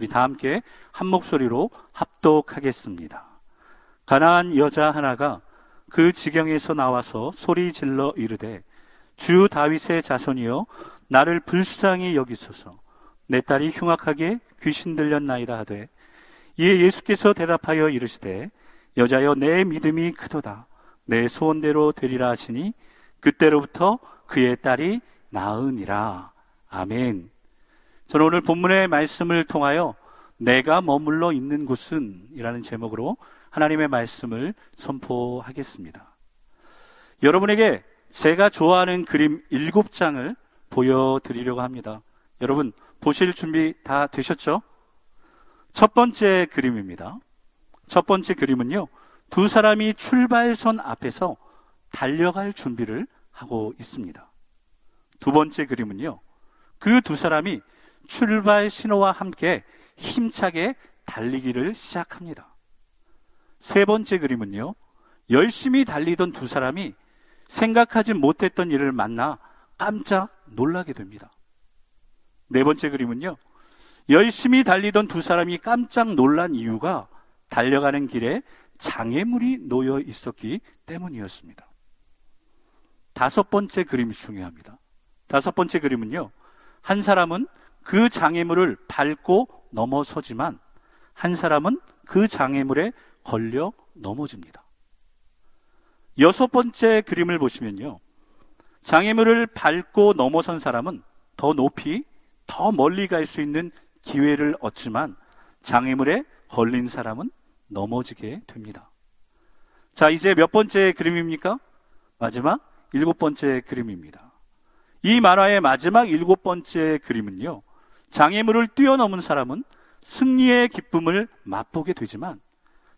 우리 다 함께 한 목소리로 합독하겠습니다. 가난한 여자 하나가 그 지경에서 나와서 소리 질러 이르되 주 다윗의 자손이여 나를 불쌍히 여기소서 내 딸이 흉악하게 귀신 들렸나이다 하되 이에 예수께서 대답하여 이르시되 여자여 내 믿음이 크도다 내 소원대로 되리라 하시니 그때로부터 그의 딸이 나으니라 아멘. 저는 오늘 본문의 말씀을 통하여 내가 머물러 있는 곳은 이라는 제목으로 하나님의 말씀을 선포하겠습니다. 여러분에게 제가 좋아하는 그림 일곱 장을 보여드리려고 합니다. 여러분, 보실 준비 다 되셨죠? 첫 번째 그림입니다. 첫 번째 그림은요, 두 사람이 출발선 앞에서 달려갈 준비를 하고 있습니다. 두 번째 그림은요, 그 두 사람이 출발 신호와 함께 힘차게 달리기를 시작합니다. 세 번째 그림은요, 열심히 달리던 두 사람이 생각하지 못했던 일을 만나 깜짝 놀라게 됩니다. 네 번째 그림은요, 열심히 달리던 두 사람이 깜짝 놀란 이유가 달려가는 길에 장애물이 놓여 있었기 때문이었습니다. 다섯 번째 그림이 중요합니다. 다섯 번째 그림은요, 한 사람은 그 장애물을 밟고 넘어서지만 한 사람은 그 장애물에 걸려 넘어집니다. 여섯 번째 그림을 보시면요. 장애물을 밟고 넘어선 사람은 더 높이, 더 멀리 갈 수 있는 기회를 얻지만 장애물에 걸린 사람은 넘어지게 됩니다. 자, 이제 몇 번째 그림입니까? 마지막 일곱 번째 그림입니다. 이 만화의 마지막 일곱 번째 그림은요. 장애물을 뛰어넘은 사람은 승리의 기쁨을 맛보게 되지만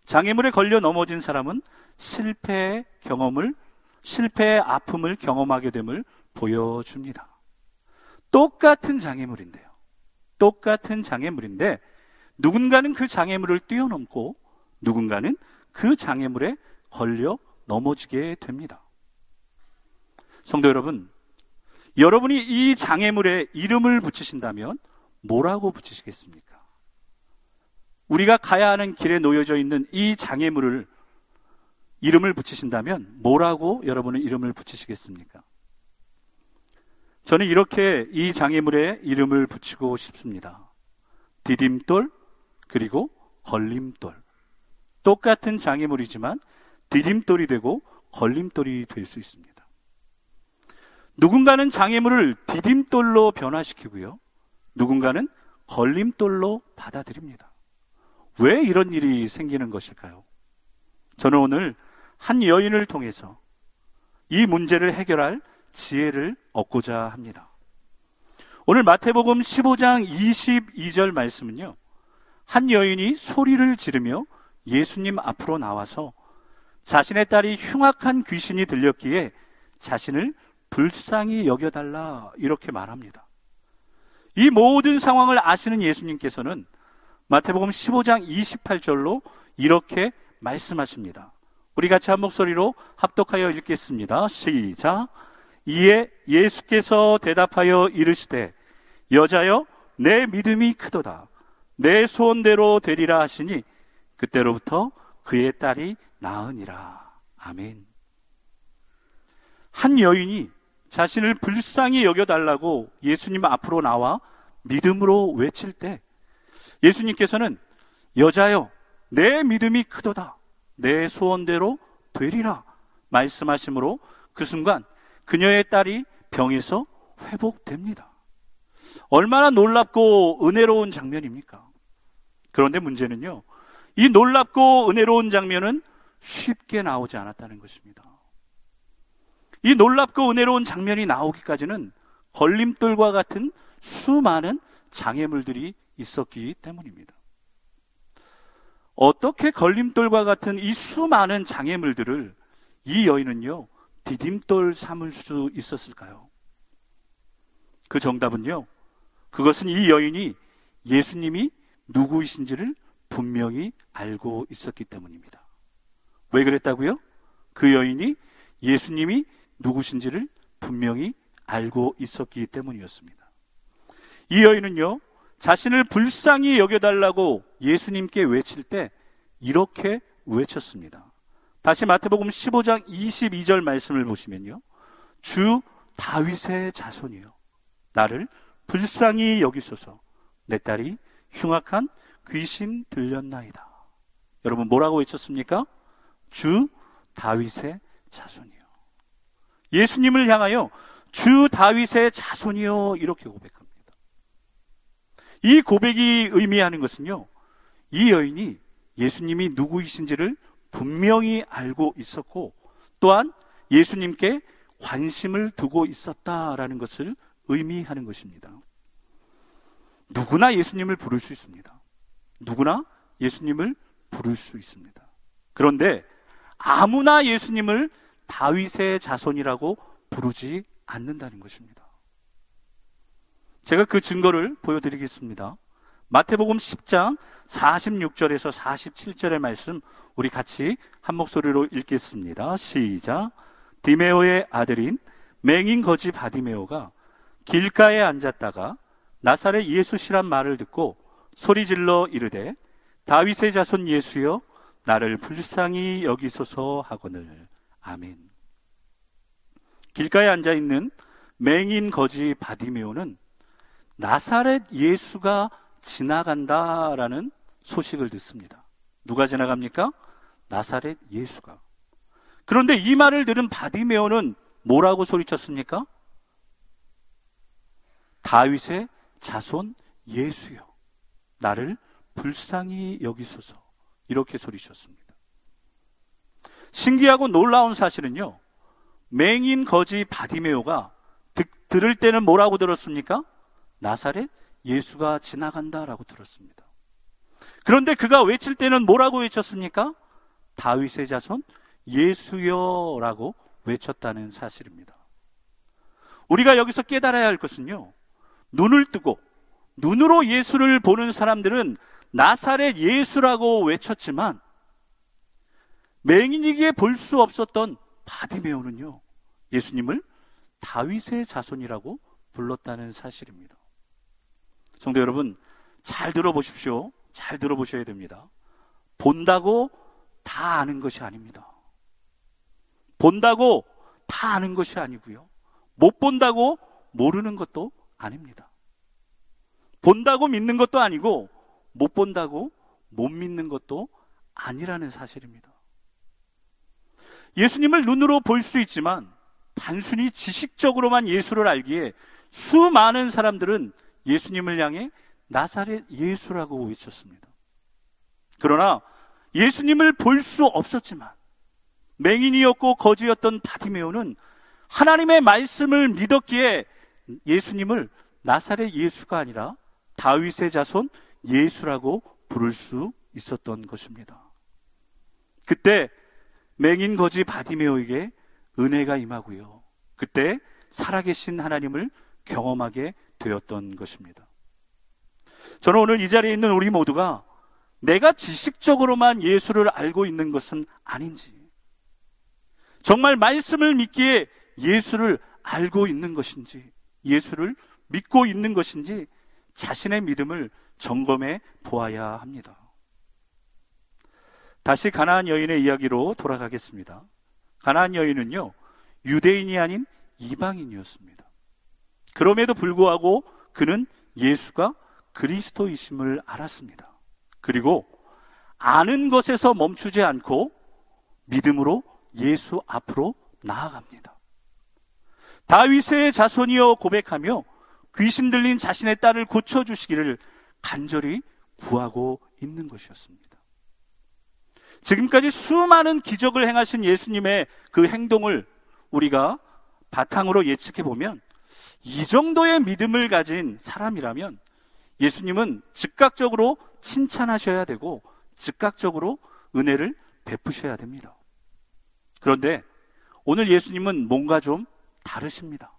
장애물에 걸려 넘어진 사람은 실패의 경험을 실패의 아픔을 경험하게 됨을 보여줍니다. 똑같은 장애물인데요. 똑같은 장애물인데 누군가는 그 장애물을 뛰어넘고 누군가는 그 장애물에 걸려 넘어지게 됩니다. 성도 여러분, 여러분이 이 장애물에 이름을 붙이신다면 뭐라고 붙이시겠습니까? 우리가 가야 하는 길에 놓여져 있는 이 장애물을 이름을 붙이신다면 뭐라고 여러분은 이름을 붙이시겠습니까? 저는 이렇게 이 장애물에 이름을 붙이고 싶습니다. 디딤돌 그리고 걸림돌. 똑같은 장애물이지만 디딤돌이 되고 걸림돌이 될 수 있습니다. 누군가는 장애물을 디딤돌로 변화시키고요. 누군가는 걸림돌로 받아들입니다. 왜 이런 일이 생기는 것일까요? 저는 오늘 한 여인을 통해서 이 문제를 해결할 지혜를 얻고자 합니다. 오늘 마태복음 15장 22절 말씀은요. 한 여인이 소리를 지르며 예수님 앞으로 나와서 자신의 딸이 흉악한 귀신이 들렸기에 자신을 불쌍히 여겨달라 이렇게 말합니다. 이 모든 상황을 아시는 예수님께서는 마태복음 15장 28절로 이렇게 말씀하십니다. 우리 같이 한 목소리로 합독하여 읽겠습니다. 시작. 이에 예수께서 대답하여 이르시되 여자여 내 믿음이 크도다. 내 소원대로 되리라 하시니 그때로부터 그의 딸이 나으니라. 아멘. 한 여인이 자신을 불쌍히 여겨달라고 예수님 앞으로 나와 믿음으로 외칠 때 예수님께서는 여자여, 내 믿음이 크도다. 내 소원대로 되리라. 말씀하심으로 그 순간 그녀의 딸이 병에서 회복됩니다. 얼마나 놀랍고 은혜로운 장면입니까? 그런데 문제는요, 이 놀랍고 은혜로운 장면은 쉽게 나오지 않았다는 것입니다. 이 놀랍고 은혜로운 장면이 나오기까지는 걸림돌과 같은 수많은 장애물들이 있었기 때문입니다. 어떻게 걸림돌과 같은 이 수많은 장애물들을 이 여인은요, 디딤돌 삼을 수 있었을까요? 그 정답은요, 그것은 이 여인이 예수님이 누구이신지를 분명히 알고 있었기 때문입니다. 왜 그랬다고요? 그 여인이 예수님이 누구신지를 분명히 알고 있었기 때문이었습니다. 이 여인은요, 자신을 불쌍히 여겨달라고 예수님께 외칠 때 이렇게 외쳤습니다. 다시 마태복음 15장 22절 말씀을 보시면요. 주 다윗의 자손이요. 나를 불쌍히 여기소서. 내 딸이 흉악한 귀신 들렸나이다. 여러분 뭐라고 외쳤습니까? 주 다윗의 자손이요. 예수님을 향하여 주 다윗의 자손이요 이렇게 고백합니다. 이 고백이 의미하는 것은요. 이 여인이 예수님이 누구이신지를 분명히 알고 있었고 또한 예수님께 관심을 두고 있었다라는 것을 의미하는 것입니다. 누구나 예수님을 부를 수 있습니다. 누구나 예수님을 부를 수 있습니다. 그런데 아무나 예수님을 다윗의 자손이라고 부르지 않는다는 것입니다. 제가 그 증거를 보여드리겠습니다. 마태복음 10장 46절에서 47절의 말씀 우리 같이 한 목소리로 읽겠습니다. 시작. 디메오의 아들인 맹인 거지 바디메오가 길가에 앉았다가 나사렛 예수시란 말을 듣고 소리질러 이르되 다윗의 자손 예수여 나를 불쌍히 여기소서 하거늘 아멘. 길가에 앉아 있는 맹인 거지 바디메오는 나사렛 예수가 지나간다라는 소식을 듣습니다. 누가 지나갑니까? 나사렛 예수가. 그런데 이 말을 들은 바디메오는 뭐라고 소리쳤습니까? 다윗의 자손 예수요. 나를 불쌍히 여기소서. 이렇게 소리쳤습니다. 신기하고 놀라운 사실은요. 맹인 거지 바디메오가 듣, 들을 때는 뭐라고 들었습니까? 나사렛 예수가 지나간다라고 들었습니다. 그런데 그가 외칠 때는 뭐라고 외쳤습니까? 다윗의 자손 예수여라고 외쳤다는 사실입니다. 우리가 여기서 깨달아야 할 것은요. 눈을 뜨고 눈으로 예수를 보는 사람들은 나사렛 예수라고 외쳤지만 맹인이기에 볼수 없었던 바디메오는요. 예수님을 다윗의 자손이라고 불렀다는 사실입니다. 성도 여러분, 잘 들어보십시오. 잘 들어보셔야 됩니다. 본다고 다 아는 것이 아닙니다. 본다고 다 아는 것이 아니고요. 못 본다고 모르는 것도 아닙니다. 본다고 믿는 것도 아니고 못 본다고 못 믿는 것도 아니라는 사실입니다. 예수님을 눈으로 볼 수 있지만 단순히 지식적으로만 예수를 알기에 수많은 사람들은 예수님을 향해 나사렛 예수라고 외쳤습니다. 그러나 예수님을 볼 수 없었지만 맹인이었고 거지였던 바디메오는 하나님의 말씀을 믿었기에 예수님을 나사렛 예수가 아니라 다윗의 자손 예수라고 부를 수 있었던 것입니다. 그때 맹인 거지 바디메오에게 은혜가 임하고요. 그때 살아계신 하나님을 경험하게 되었던 것입니다. 저는 오늘 이 자리에 있는 우리 모두가 내가 지식적으로만 예수를 알고 있는 것은 아닌지, 정말 말씀을 믿기에 예수를 알고 있는 것인지, 예수를 믿고 있는 것인지 자신의 믿음을 점검해 보아야 합니다. 다시 가나안 여인의 이야기로 돌아가겠습니다. 가나안 여인은요, 유대인이 아닌 이방인이었습니다. 그럼에도 불구하고 그는 예수가 그리스도이심을 알았습니다. 그리고 아는 것에서 멈추지 않고 믿음으로 예수 앞으로 나아갑니다. 다윗의 자손이여 고백하며 귀신 들린 자신의 딸을 고쳐주시기를 간절히 구하고 있는 것이었습니다. 지금까지 수많은 기적을 행하신 예수님의 그 행동을 우리가 바탕으로 예측해 보면 이 정도의 믿음을 가진 사람이라면 예수님은 즉각적으로 칭찬하셔야 되고 즉각적으로 은혜를 베푸셔야 됩니다. 그런데 오늘 예수님은 뭔가 좀 다르십니다.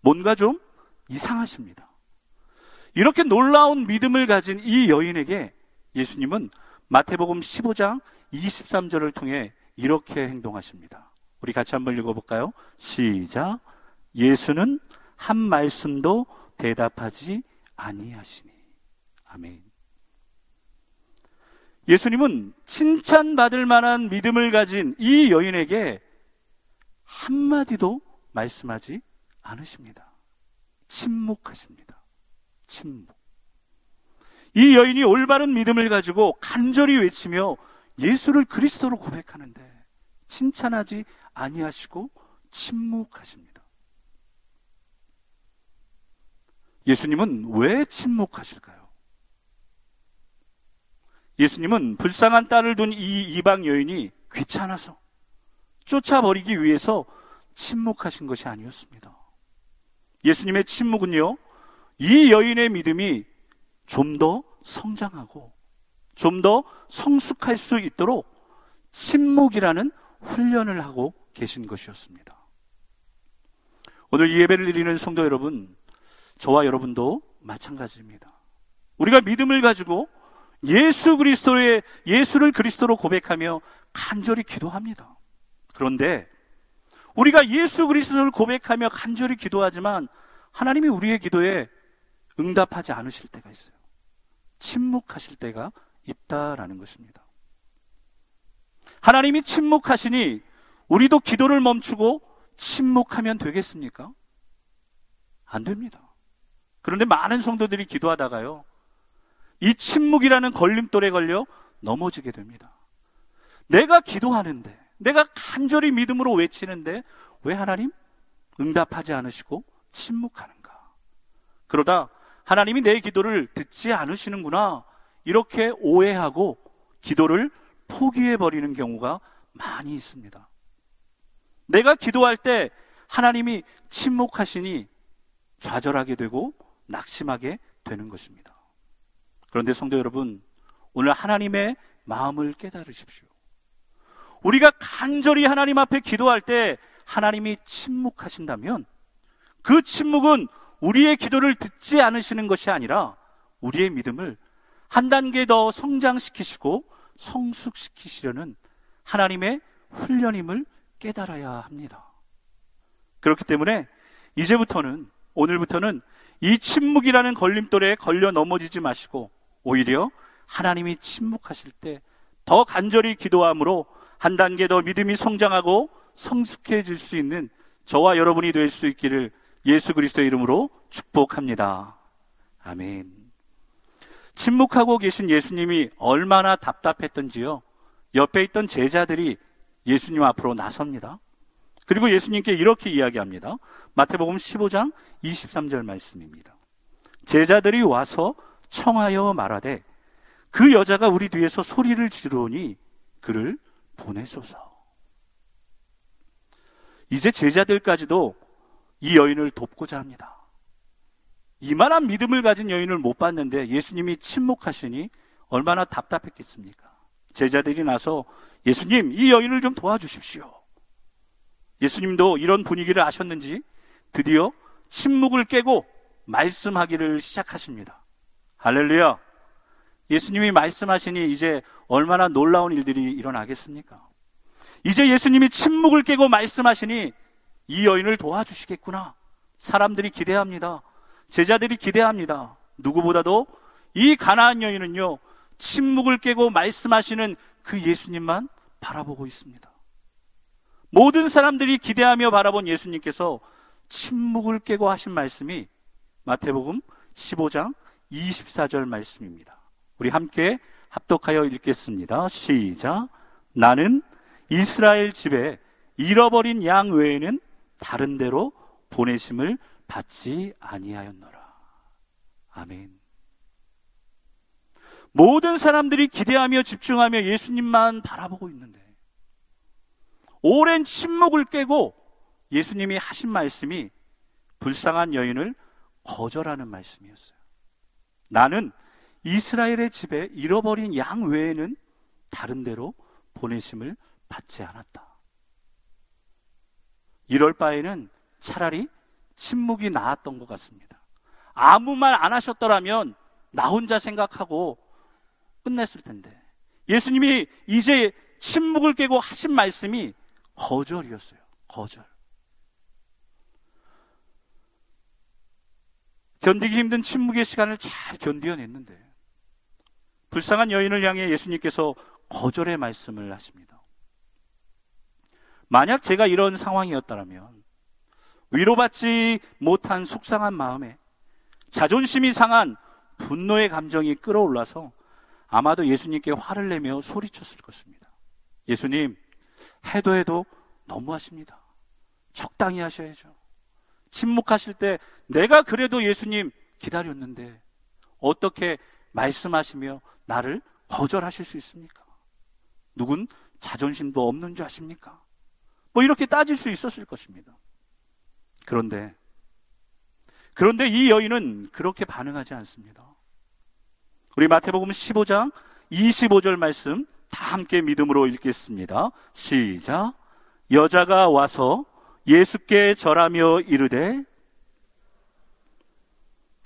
뭔가 좀 이상하십니다. 이렇게 놀라운 믿음을 가진 이 여인에게 예수님은 마태복음 15장 23절을 통해 이렇게 행동하십니다. 우리 같이 한번 읽어볼까요? 시작. 예수는 한 말씀도 대답하지 아니하시니. 아멘. 예수님은 칭찬받을 만한 믿음을 가진 이 여인에게 한마디도 말씀하지 않으십니다. 침묵하십니다. 침묵. 이 여인이 올바른 믿음을 가지고 간절히 외치며 예수를 그리스도로 고백하는데 칭찬하지 아니하시고 침묵하십니다. 예수님은 왜 침묵하실까요? 예수님은 불쌍한 딸을 둔 이 이방 여인이 귀찮아서 쫓아버리기 위해서 침묵하신 것이 아니었습니다. 예수님의 침묵은요, 이 여인의 믿음이 좀 더 성장하고 좀 더 성숙할 수 있도록 침묵이라는 훈련을 하고 계신 것이었습니다. 오늘 이 예배를 드리는 성도 여러분, 저와 여러분도 마찬가지입니다. 우리가 믿음을 가지고 예수 그리스도의 예수를 그리스도로 고백하며 간절히 기도합니다. 그런데 우리가 예수 그리스도를 고백하며 간절히 기도하지만 하나님이 우리의 기도에 응답하지 않으실 때가 있어요. 침묵하실 때가 있다라는 것입니다. 하나님이 침묵하시니 우리도 기도를 멈추고 침묵하면 되겠습니까? 안 됩니다. 그런데 많은 성도들이 기도하다가요. 이 침묵이라는 걸림돌에 걸려 넘어지게 됩니다. 내가 기도하는데, 내가 간절히 믿음으로 외치는데 왜 하나님 응답하지 않으시고 침묵하는가? 그러다 하나님이 내 기도를 듣지 않으시는구나. 이렇게 오해하고 기도를 포기해 버리는 경우가 많이 있습니다. 내가 기도할 때 하나님이 침묵하시니 좌절하게 되고 낙심하게 되는 것입니다. 그런데 성도 여러분, 오늘 하나님의 마음을 깨달으십시오. 우리가 간절히 하나님 앞에 기도할 때 하나님이 침묵하신다면 그 침묵은 우리의 기도를 듣지 않으시는 것이 아니라 우리의 믿음을 한 단계 더 성장시키시고 성숙시키시려는 하나님의 훈련임을 깨달아야 합니다. 그렇기 때문에 이제부터는 오늘부터는 이 침묵이라는 걸림돌에 걸려 넘어지지 마시고 오히려 하나님이 침묵하실 때 더 간절히 기도함으로 한 단계 더 믿음이 성장하고 성숙해질 수 있는 저와 여러분이 될 수 있기를 예수 그리스도의 이름으로 축복합니다. 아멘. 침묵하고 계신 예수님이 얼마나 답답했던지요. 옆에 있던 제자들이 예수님 앞으로 나섭니다. 그리고 예수님께 이렇게 이야기합니다. 마태복음 15장 23절 말씀입니다. 제자들이 와서 청하여 말하되 그 여자가 우리 뒤에서 소리를 지르니 그를 보내소서. 이제 제자들까지도 이 여인을 돕고자 합니다. 이만한 믿음을 가진 여인을 못 봤는데 예수님이 침묵하시니 얼마나 답답했겠습니까? 제자들이 나서 예수님, 이 여인을 좀 도와주십시오. 예수님도 이런 분위기를 아셨는지 드디어 침묵을 깨고 말씀하기를 시작하십니다. 할렐루야. 예수님이 말씀하시니 이제 얼마나 놀라운 일들이 일어나겠습니까? 이제 예수님이 침묵을 깨고 말씀하시니 이 여인을 도와주시겠구나. 사람들이 기대합니다. 제자들이 기대합니다. 누구보다도 이 가나안 여인은요, 침묵을 깨고 말씀하시는 그 예수님만 바라보고 있습니다. 모든 사람들이 기대하며 바라본 예수님께서 침묵을 깨고 하신 말씀이 마태복음 15장 24절 말씀입니다. 우리 함께 합독하여 읽겠습니다. 시작. 나는 이스라엘 집에 잃어버린 양 외에는 다른 데로 보내심을 받지 아니하였노라. 아멘. 모든 사람들이 기대하며 집중하며 예수님만 바라보고 있는데 오랜 침묵을 깨고 예수님이 하신 말씀이 불쌍한 여인을 거절하는 말씀이었어요. 나는 이스라엘의 집에 잃어버린 양 외에는 다른 데로 보내심을 받지 않았다. 이럴 바에는 차라리 침묵이 나았던 것 같습니다. 아무 말 안 하셨더라면 나 혼자 생각하고 끝냈을 텐데. 예수님이 이제 침묵을 깨고 하신 말씀이 거절이었어요. 거절. 견디기 힘든 침묵의 시간을 잘 견디어냈는데 불쌍한 여인을 향해 예수님께서 거절의 말씀을 하십니다. 만약 제가 이런 상황이었다면 위로받지 못한 속상한 마음에 자존심이 상한 분노의 감정이 끌어올라서 아마도 예수님께 화를 내며 소리쳤을 것입니다. 예수님, 해도 해도 너무하십니다. 적당히 하셔야죠. 침묵하실 때 내가 그래도 예수님 기다렸는데 어떻게 말씀하시며 나를 거절하실 수 있습니까? 누군 자존심도 없는 줄 아십니까? 뭐 이렇게 따질 수 있었을 것입니다. 그런데 그런데 이 여인은 그렇게 반응하지 않습니다. 우리 마태복음 15장 25절 말씀 다 함께 믿음으로 읽겠습니다. 시작. 여자가 와서 예수께 절하며 이르되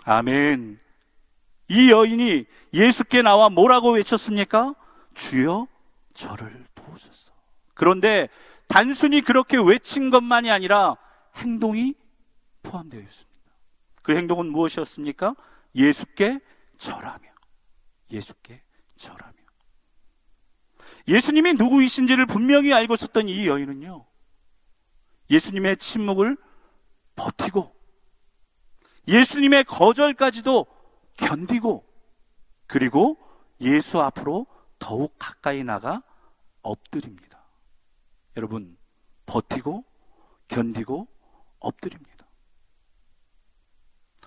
아멘. 이 여인이 예수께 나와 뭐라고 외쳤습니까? 주여 저를 도우소서. 그런데 단순히 그렇게 외친 것만이 아니라 행동이 포함되어 있습니다. 그 행동은 무엇이었습니까? 예수께 절하며. 예수께 절하며. 예수님이 누구이신지를 분명히 알고 있었던 이 여인은요, 예수님의 침묵을 버티고, 예수님의 거절까지도 견디고, 그리고 예수 앞으로 더욱 가까이 나가 엎드립니다. 여러분, 버티고, 견디고, 엎드립니다.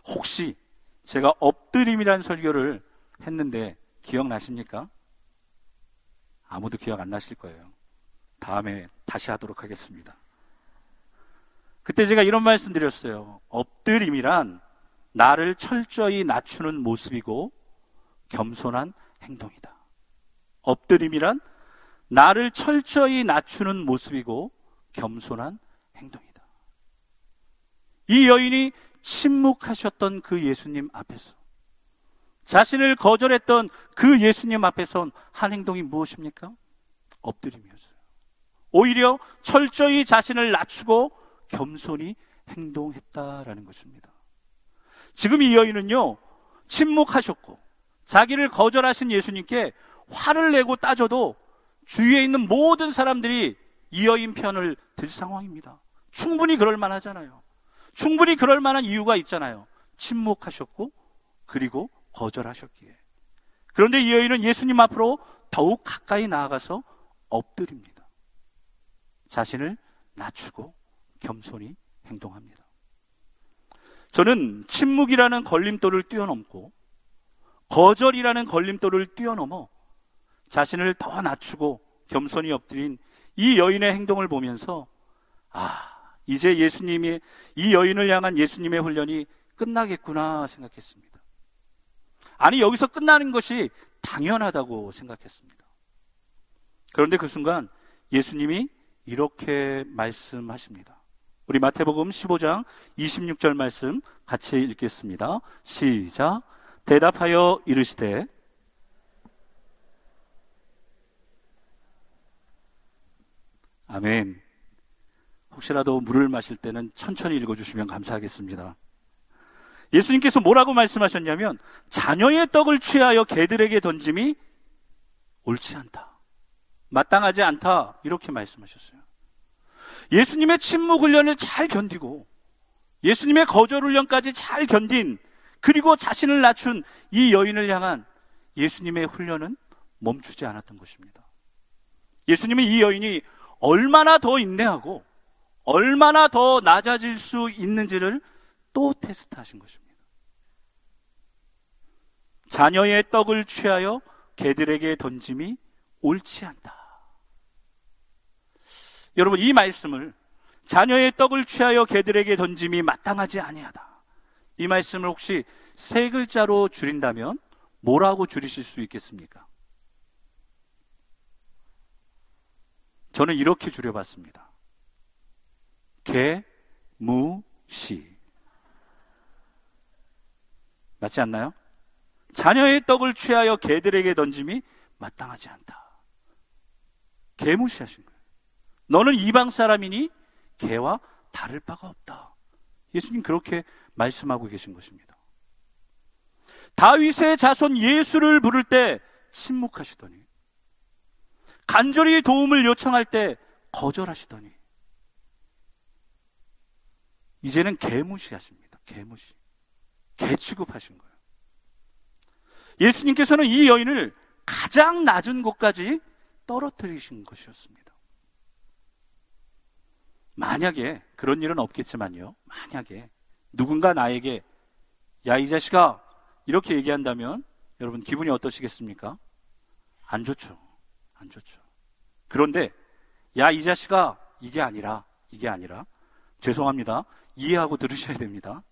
혹시 제가 엎드림이란 설교를 했는데 기억나십니까? 아무도 기억 안 나실 거예요. 다음에 다시 하도록 하겠습니다. 그때 제가 이런 말씀 드렸어요. 엎드림이란 나를 철저히 낮추는 모습이고 겸손한 행동이다. 엎드림이란 나를 철저히 낮추는 모습이고 겸손한 행동이다. 이 여인이 침묵하셨던 그 예수님 앞에서 자신을 거절했던 그 예수님 앞에선 한 행동이 무엇입니까? 엎드림이었어요. 오히려 철저히 자신을 낮추고 겸손히 행동했다라는 것입니다. 지금 이 여인은요, 침묵하셨고, 자기를 거절하신 예수님께 화를 내고 따져도 주위에 있는 모든 사람들이 이 여인 편을 들 상황입니다. 충분히 그럴 만하잖아요. 충분히 그럴 만한 이유가 있잖아요. 침묵하셨고, 그리고 거절하셨기에. 그런데 이 여인은 예수님 앞으로 더욱 가까이 나아가서 엎드립니다. 자신을 낮추고 겸손히 행동합니다. 저는 침묵이라는 걸림돌을 뛰어넘고 거절이라는 걸림돌을 뛰어넘어 자신을 더 낮추고 겸손히 엎드린 이 여인의 행동을 보면서 아, 이제 예수님이 이 여인을 향한 예수님의 훈련이 끝나겠구나 생각했습니다. 아니, 여기서 끝나는 것이 당연하다고 생각했습니다. 그런데 그 순간 예수님이 이렇게 말씀하십니다. 우리 마태복음 15장 26절 말씀 같이 읽겠습니다. 시작. 대답하여 이르시되 아멘. 혹시라도 물을 마실 때는 천천히 읽어주시면 감사하겠습니다. 예수님께서 뭐라고 말씀하셨냐면 자녀의 떡을 취하여 개들에게 던짐이 옳지 않다. 마땅하지 않다. 이렇게 말씀하셨어요. 예수님의 침묵 훈련을 잘 견디고 예수님의 거절 훈련까지 잘 견딘 그리고 자신을 낮춘 이 여인을 향한 예수님의 훈련은 멈추지 않았던 것입니다. 예수님은 이 여인이 얼마나 더 인내하고 얼마나 더 낮아질 수 있는지를 또 테스트하신 것입니다. 자녀의 떡을 취하여 개들에게 던짐이 옳지 않다. 여러분 이 말씀을 자녀의 떡을 취하여 개들에게 던짐이 마땅하지 아니하다. 이 말씀을 혹시 세 글자로 줄인다면 뭐라고 줄이실 수 있겠습니까? 저는 이렇게 줄여봤습니다. 개무시. 맞지 않나요? 자녀의 떡을 취하여 개들에게 던짐이 마땅하지 않다. 개무시하신 거예요. 너는 이방 사람이니 개와 다를 바가 없다. 예수님 그렇게 말씀하고 계신 것입니다. 다윗의 자손 예수를 부를 때 침묵하시더니 간절히 도움을 요청할 때 거절하시더니 이제는 개무시하십니다. 개무시. 개 취급하신 거예요. 예수님께서는 이 여인을 가장 낮은 곳까지 떨어뜨리신 것이었습니다. 만약에 그런 일은 없겠지만요. 만약에 누군가 나에게 야 이 자식아 이렇게 얘기한다면 여러분 기분이 어떠시겠습니까? 안 좋죠. 안 좋죠. 그런데 야 이 자식아 이게 아니라 이게 아니라 죄송합니다. 이해하고 들으셔야 됩니다.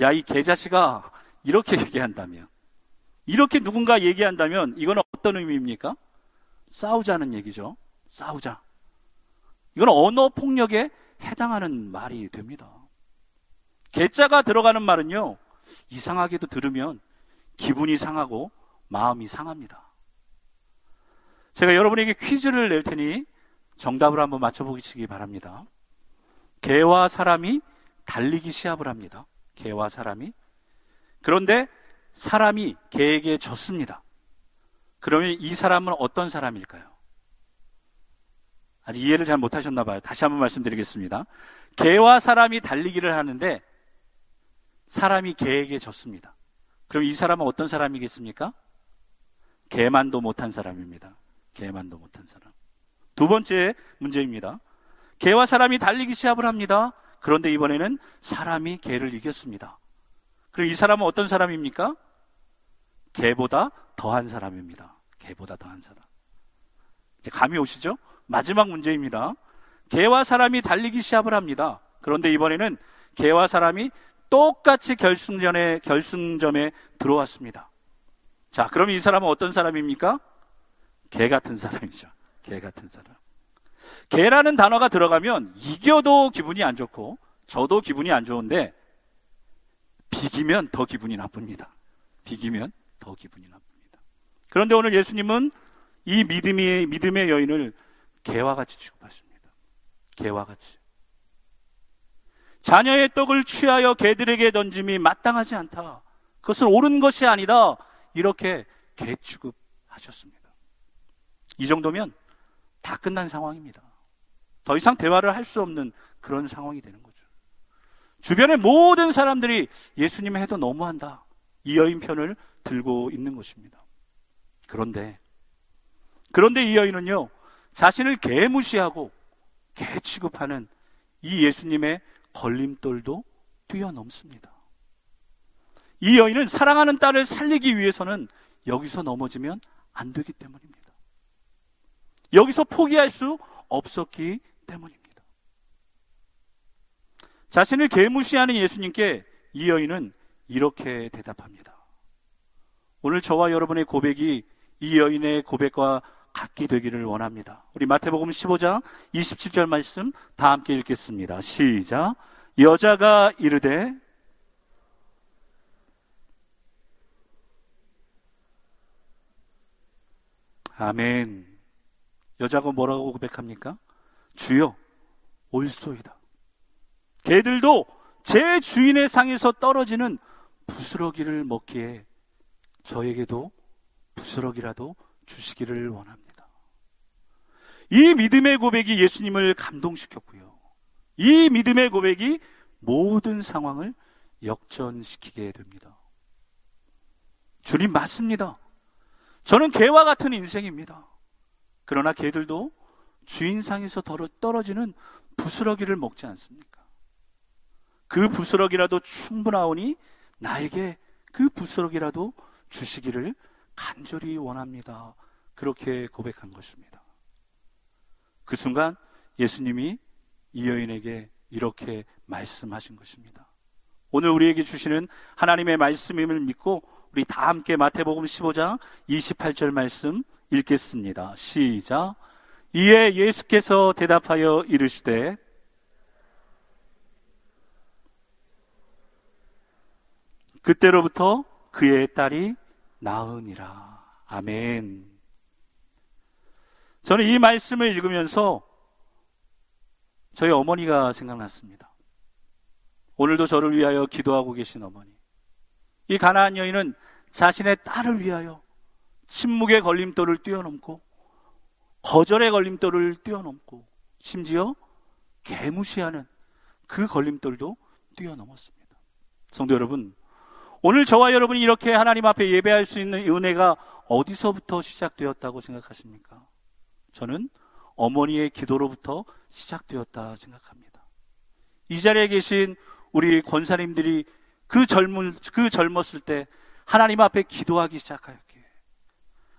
야, 이 개자식아, 이렇게 얘기한다면, 이렇게 누군가 얘기한다면, 이건 어떤 의미입니까? 싸우자는 얘기죠. 싸우자. 이건 언어 폭력에 해당하는 말이 됩니다. 개자가 들어가는 말은요, 이상하게도 들으면 기분이 상하고 마음이 상합니다. 제가 여러분에게 퀴즈를 낼 테니 정답을 한번 맞춰보시기 바랍니다. 개와 사람이 달리기 시합을 합니다. 개와 사람이. 그런데 사람이 개에게 졌습니다. 그러면 이 사람은 어떤 사람일까요? 아직 이해를 잘 못하셨나 봐요. 다시 한번 말씀드리겠습니다. 개와 사람이 달리기를 하는데 사람이 개에게 졌습니다. 그럼 이 사람은 어떤 사람이겠습니까? 개만도 못한 사람입니다. 개만도 못한 사람. 두 번째 문제입니다. 개와 사람이 달리기 시합을 합니다. 그런데 이번에는 사람이 개를 이겼습니다. 그럼 이 사람은 어떤 사람입니까? 개보다 더한 사람입니다. 개보다 더한 사람. 이제 감이 오시죠? 마지막 문제입니다. 개와 사람이 달리기 시합을 합니다. 그런데 이번에는 개와 사람이 똑같이 결승전에 결승점에 들어왔습니다. 자, 그럼 이 사람은 어떤 사람입니까? 개 같은 사람이죠. 개 같은 사람. 개라는 단어가 들어가면 이겨도 기분이 안 좋고 저도 기분이 안 좋은데 비기면 더 기분이 나쁩니다. 비기면 더 기분이 나쁩니다. 그런데 오늘 예수님은 이 믿음의 믿음의 여인을 개와 같이 취급하십니다. 개와 같이. 자녀의 떡을 취하여 개들에게 던짐이 마땅하지 않다. 그것은 옳은 것이 아니다. 이렇게 개 취급하셨습니다. 이 정도면 다 끝난 상황입니다. 더 이상 대화를 할 수 없는 그런 상황이 되는 거죠. 주변의 모든 사람들이 예수님 해도 너무한다. 이 여인 편을 들고 있는 것입니다. 그런데, 그런데 이 여인은요, 자신을 개무시하고 개 취급하는 이 예수님의 걸림돌도 뛰어넘습니다. 이 여인은 사랑하는 딸을 살리기 위해서는 여기서 넘어지면 안 되기 때문입니다. 여기서 포기할 수 없었기 때문입니다. 자신을 개무시하는 예수님께 이 여인은 이렇게 대답합니다. 오늘 저와 여러분의 고백이 이 여인의 고백과 같게 되기를 원합니다. 우리 마태복음 15장 27절 말씀 다 함께 읽겠습니다. 시작. 여자가 이르되 아멘. 여자가 뭐라고 고백합니까? 주여, 올소이다. 개들도 제 주인의 상에서 떨어지는 부스러기를 먹기에 저에게도 부스러기라도 주시기를 원합니다. 이 믿음의 고백이 예수님을 감동시켰고요. 이 믿음의 고백이 모든 상황을 역전시키게 됩니다. 주님 맞습니다. 저는 개와 같은 인생입니다. 그러나 개들도 주인상에서 떨어지는 부스러기를 먹지 않습니까? 그 부스러기라도 충분하오니 나에게 그 부스러기라도 주시기를 간절히 원합니다. 그렇게 고백한 것입니다. 그 순간 예수님이 이 여인에게 이렇게 말씀하신 것입니다. 오늘 우리에게 주시는 하나님의 말씀임을 믿고 우리 다 함께 마태복음 15장 28절 말씀 읽겠습니다. 시작. 이에 예수께서 대답하여 이르시되 그때로부터 그의 딸이 나으니라. 아멘. 저는 이 말씀을 읽으면서 저희 어머니가 생각났습니다. 오늘도 저를 위하여 기도하고 계신 어머니. 이 가나안 여인은 자신의 딸을 위하여 침묵의 걸림돌을 뛰어넘고 거절의 걸림돌을 뛰어넘고 심지어 개무시하는 그 걸림돌도 뛰어넘었습니다. 성도 여러분, 오늘 저와 여러분이 이렇게 하나님 앞에 예배할 수 있는 은혜가 어디서부터 시작되었다고 생각하십니까? 저는 어머니의 기도로부터 시작되었다 생각합니다. 이 자리에 계신 우리 권사님들이 그 젊은, 그 젊었을 때 하나님 앞에 기도하기 시작하였기에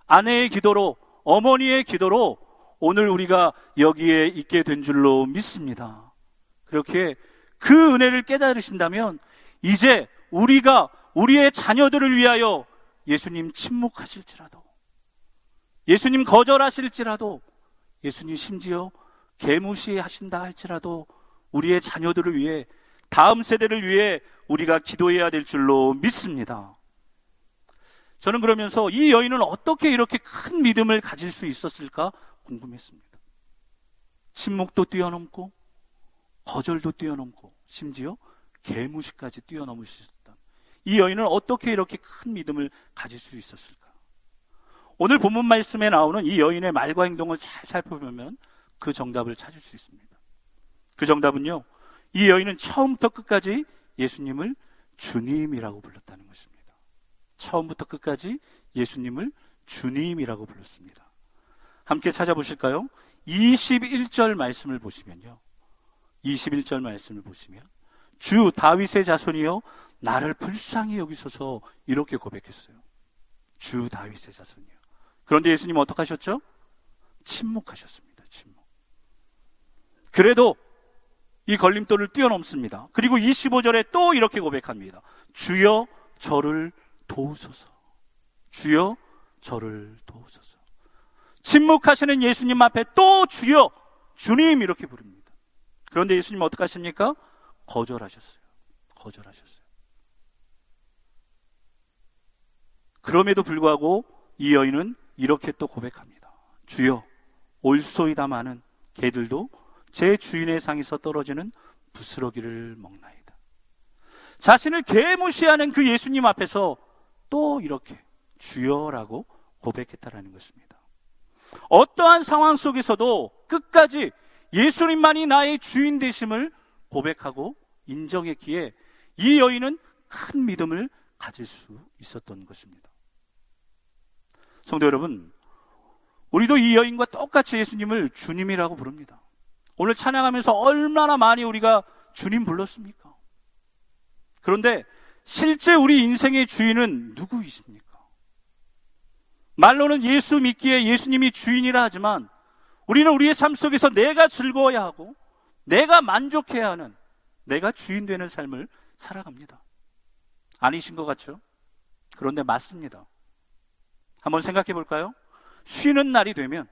아내의 기도로, 어머니의 기도로 오늘 우리가 여기에 있게 된 줄로 믿습니다. 그렇게 그 은혜를 깨달으신다면 이제 우리가 우리의 자녀들을 위하여 예수님 침묵하실지라도 예수님 거절하실지라도 예수님 심지어 개무시하신다 할지라도 우리의 자녀들을 위해 다음 세대를 위해 우리가 기도해야 될 줄로 믿습니다. 저는 그러면서 이 여인은 어떻게 이렇게 큰 믿음을 가질 수 있었을까 궁금했습니다. 침묵도 뛰어넘고 거절도 뛰어넘고 심지어 개무시까지 뛰어넘을 수 있었다. 이 여인은 어떻게 이렇게 큰 믿음을 가질 수 있었을까? 오늘 본문 말씀에 나오는 이 여인의 말과 행동을 잘 살펴보면 그 정답을 찾을 수 있습니다. 그 정답은요, 이 여인은 처음부터 끝까지 예수님을 주님이라고 불렀다는 것입니다. 처음부터 끝까지 예수님을 주님이라고 불렀습니다. 함께 찾아보실까요? 21절 말씀을 보시면요. 21절 말씀을 보시면 주 다윗의 자손이요 나를 불쌍히 여기소서 이렇게 고백했어요. 주 다윗의 자손이요. 그런데 예수님 어떻게 하셨죠? 침묵하셨습니다. 침묵. 그래도 이 걸림돌을 뛰어넘습니다. 그리고 25절에 또 이렇게 고백합니다. 주여 저를 도우소서. 주여 저를 도우소서. 침묵하시는 예수님 앞에 또 주여 주님 이렇게 부릅니다. 그런데 예수님 어떻게 하십니까? 거절하셨어요. 거절하셨어요. 그럼에도 불구하고 이 여인은 이렇게 또 고백합니다. 주여 올소이다마는 개들도 제 주인의 상에서 떨어지는 부스러기를 먹나이다. 자신을 개무시하는 그 예수님 앞에서 또 이렇게 주여라고 고백했다라는 것입니다. 어떠한 상황 속에서도 끝까지 예수님만이 나의 주인 되심을 고백하고 인정했기에 이 여인은 큰 믿음을 가질 수 있었던 것입니다. 성도 여러분, 우리도 이 여인과 똑같이 예수님을 주님이라고 부릅니다. 오늘 찬양하면서 얼마나 많이 우리가 주님 불렀습니까? 그런데 실제 우리 인생의 주인은 누구이십니까? 말로는 예수 믿기에 예수님이 주인이라 하지만 우리는 우리의 삶 속에서 내가 즐거워야 하고 내가 만족해야 하는 내가 주인 되는 삶을 살아갑니다. 아니신 것 같죠? 그런데 맞습니다. 한번 생각해 볼까요? 쉬는 날이 되면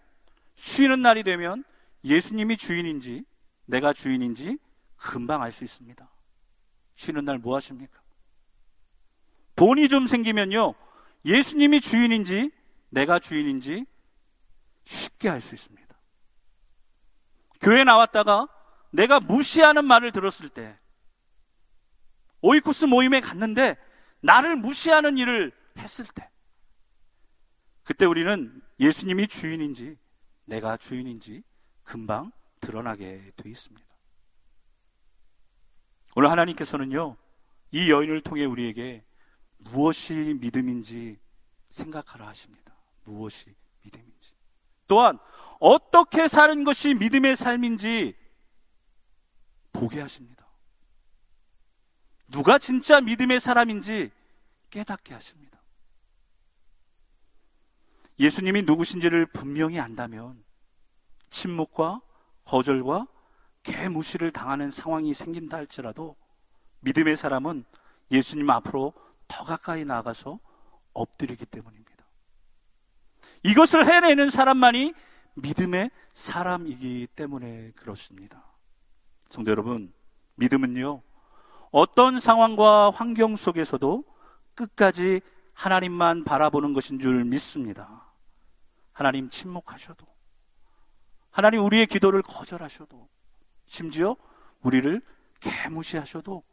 쉬는 날이 되면 예수님이 주인인지 내가 주인인지 금방 알 수 있습니다. 쉬는 날 뭐 하십니까? 돈이 좀 생기면요. 예수님이 주인인지 내가 주인인지 쉽게 알 수 있습니다. 교회 나왔다가 내가 무시하는 말을 들었을 때 오이쿠스 모임에 갔는데 나를 무시하는 일을 했을 때 그때 우리는 예수님이 주인인지 내가 주인인지 금방 드러나게 돼 있습니다. 오늘 하나님께서는요, 이 여인을 통해 우리에게 무엇이 믿음인지 생각하라 하십니다. 무엇이 믿음인지. 또한 어떻게 사는 것이 믿음의 삶인지 보게 하십니다. 누가 진짜 믿음의 사람인지 깨닫게 하십니다. 예수님이 누구신지를 분명히 안다면 침묵과 거절과 개무시를 당하는 상황이 생긴다 할지라도 믿음의 사람은 예수님 앞으로 더 가까이 나가서 엎드리기 때문입니다. 이것을 해내는 사람만이 믿음의 사람이기 때문에 그렇습니다. 성도 여러분, 믿음은요, 어떤 상황과 환경 속에서도 끝까지 하나님만 바라보는 것인 줄 믿습니다. 하나님 침묵하셔도, 하나님 우리의 기도를 거절하셔도, 심지어 우리를 개무시하셔도,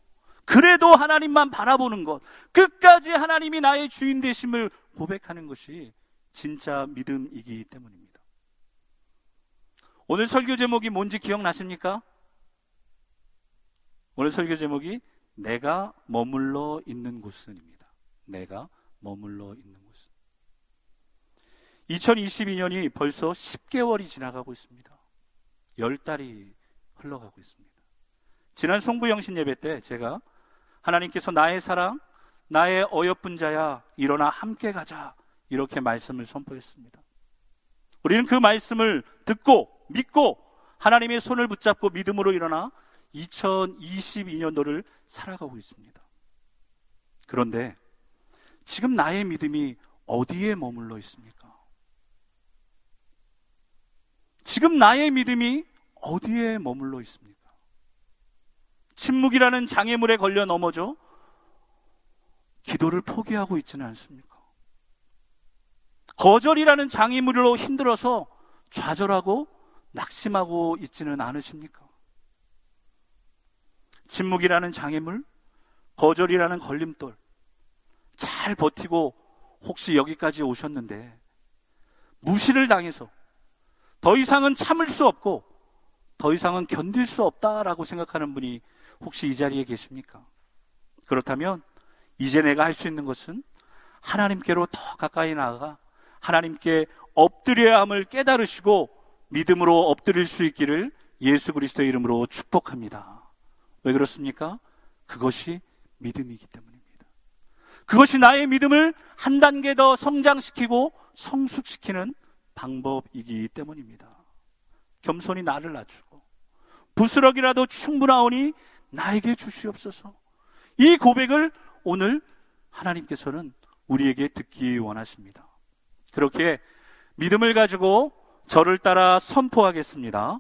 그래도 하나님만 바라보는 것, 끝까지 하나님이 나의 주인 되심을 고백하는 것이 진짜 믿음이기 때문입니다. 오늘 설교 제목이 뭔지 기억나십니까? 오늘 설교 제목이 내가 머물러 있는 곳은입니다. 내가 머물러 있는 곳은. 2022년이 벌써 10개월이 지나가고 있습니다. 10달이 흘러가고 있습니다. 지난 송구영신 예배 때 제가 하나님께서 나의 사랑, 나의 어여쁜 자야, 일어나 함께 가자. 이렇게 말씀을 선포했습니다. 우리는 그 말씀을 듣고, 믿고, 하나님의 손을 붙잡고 믿음으로 일어나 2022년도를 살아가고 있습니다. 그런데 지금 나의 믿음이 어디에 머물러 있습니까? 지금 나의 믿음이 어디에 머물러 있습니까? 침묵이라는 장애물에 걸려 넘어져 기도를 포기하고 있지는 않습니까? 거절이라는 장애물로 힘들어서 좌절하고 낙심하고 있지는 않으십니까? 침묵이라는 장애물, 거절이라는 걸림돌, 잘 버티고 혹시 여기까지 오셨는데 무시를 당해서 더 이상은 참을 수 없고 더 이상은 견딜 수 없다라고 생각하는 분이 혹시 이 자리에 계십니까? 그렇다면 이제 내가 할 수 있는 것은 하나님께로 더 가까이 나아가 하나님께 엎드려야 함을 깨달으시고 믿음으로 엎드릴 수 있기를 예수 그리스도의 이름으로 축복합니다. 왜 그렇습니까? 그것이 믿음이기 때문입니다. 그것이 나의 믿음을 한 단계 더 성장시키고 성숙시키는 방법이기 때문입니다. 겸손히 나를 낮추고 부스럭이라도 충분하오니 나에게 주시옵소서. 이 고백을 오늘 하나님께서는 우리에게 듣기 원하십니다. 그렇게 믿음을 가지고 저를 따라 선포하겠습니다.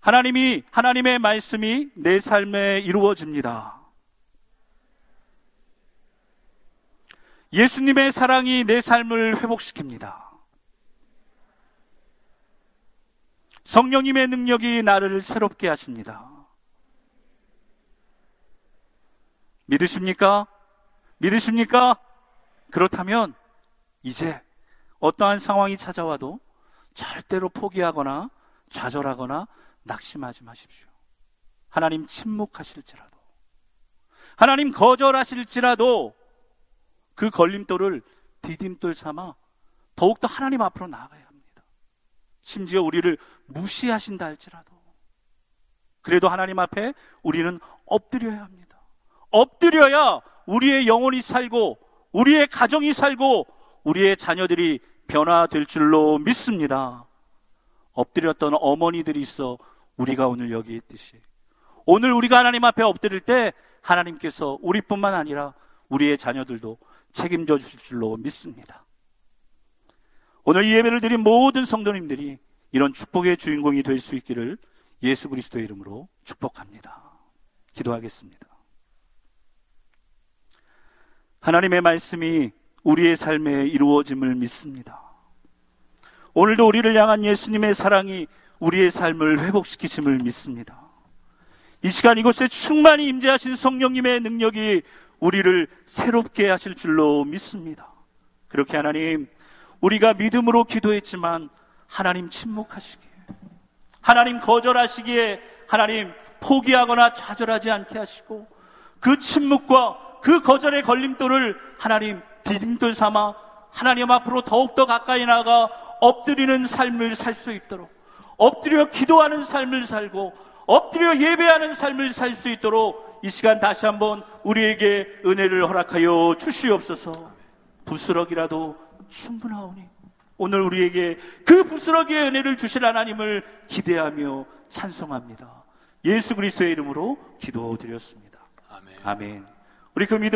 하나님이, 하나님의 말씀이 내 삶에 이루어집니다. 예수님의 사랑이 내 삶을 회복시킵니다. 성령님의 능력이 나를 새롭게 하십니다. 믿으십니까? 믿으십니까? 그렇다면 이제 어떠한 상황이 찾아와도 절대로 포기하거나 좌절하거나 낙심하지 마십시오. 하나님 침묵하실지라도, 하나님 거절하실지라도 그 걸림돌을 디딤돌 삼아 더욱더 하나님 앞으로 나아가야 합니다. 심지어 우리를 무시하신다 할지라도, 그래도 하나님 앞에 우리는 엎드려야 합니다. 엎드려야 우리의 영혼이 살고, 우리의 가정이 살고, 우리의 자녀들이 변화될 줄로 믿습니다. 엎드렸던 어머니들이 있어 우리가 오늘 여기 있듯이 오늘 우리가 하나님 앞에 엎드릴 때 하나님께서 우리뿐만 아니라 우리의 자녀들도 책임져 주실 줄로 믿습니다. 오늘 이 예배를 드린 모든 성도님들이 이런 축복의 주인공이 될 수 있기를 예수 그리스도의 이름으로 축복합니다. 기도하겠습니다. 하나님의 말씀이 우리의 삶에 이루어짐을 믿습니다. 오늘도 우리를 향한 예수님의 사랑이 우리의 삶을 회복시키심을 믿습니다. 이 시간 이곳에 충만히 임재하신 성령님의 능력이 우리를 새롭게 하실 줄로 믿습니다. 그렇게 하나님, 우리가 믿음으로 기도했지만 하나님 침묵하시기에, 하나님 거절하시기에 하나님 포기하거나 좌절하지 않게 하시고 그 침묵과 그 거절의 걸림돌을 하나님 디딤돌 삼아 하나님 앞으로 더욱더 가까이 나가 엎드리는 삶을 살 수 있도록 엎드려 기도하는 삶을 살고 엎드려 예배하는 삶을 살 수 있도록 이 시간 다시 한번 우리에게 은혜를 허락하여 주시옵소서 부스럭이라도 충분하오니 오늘 우리에게 그 부스럭이의 은혜를 주실 하나님을 기대하며 찬송합니다. 예수 그리스도의 이름으로 기도드렸습니다. 아멘. 아멘. 우리 그 믿음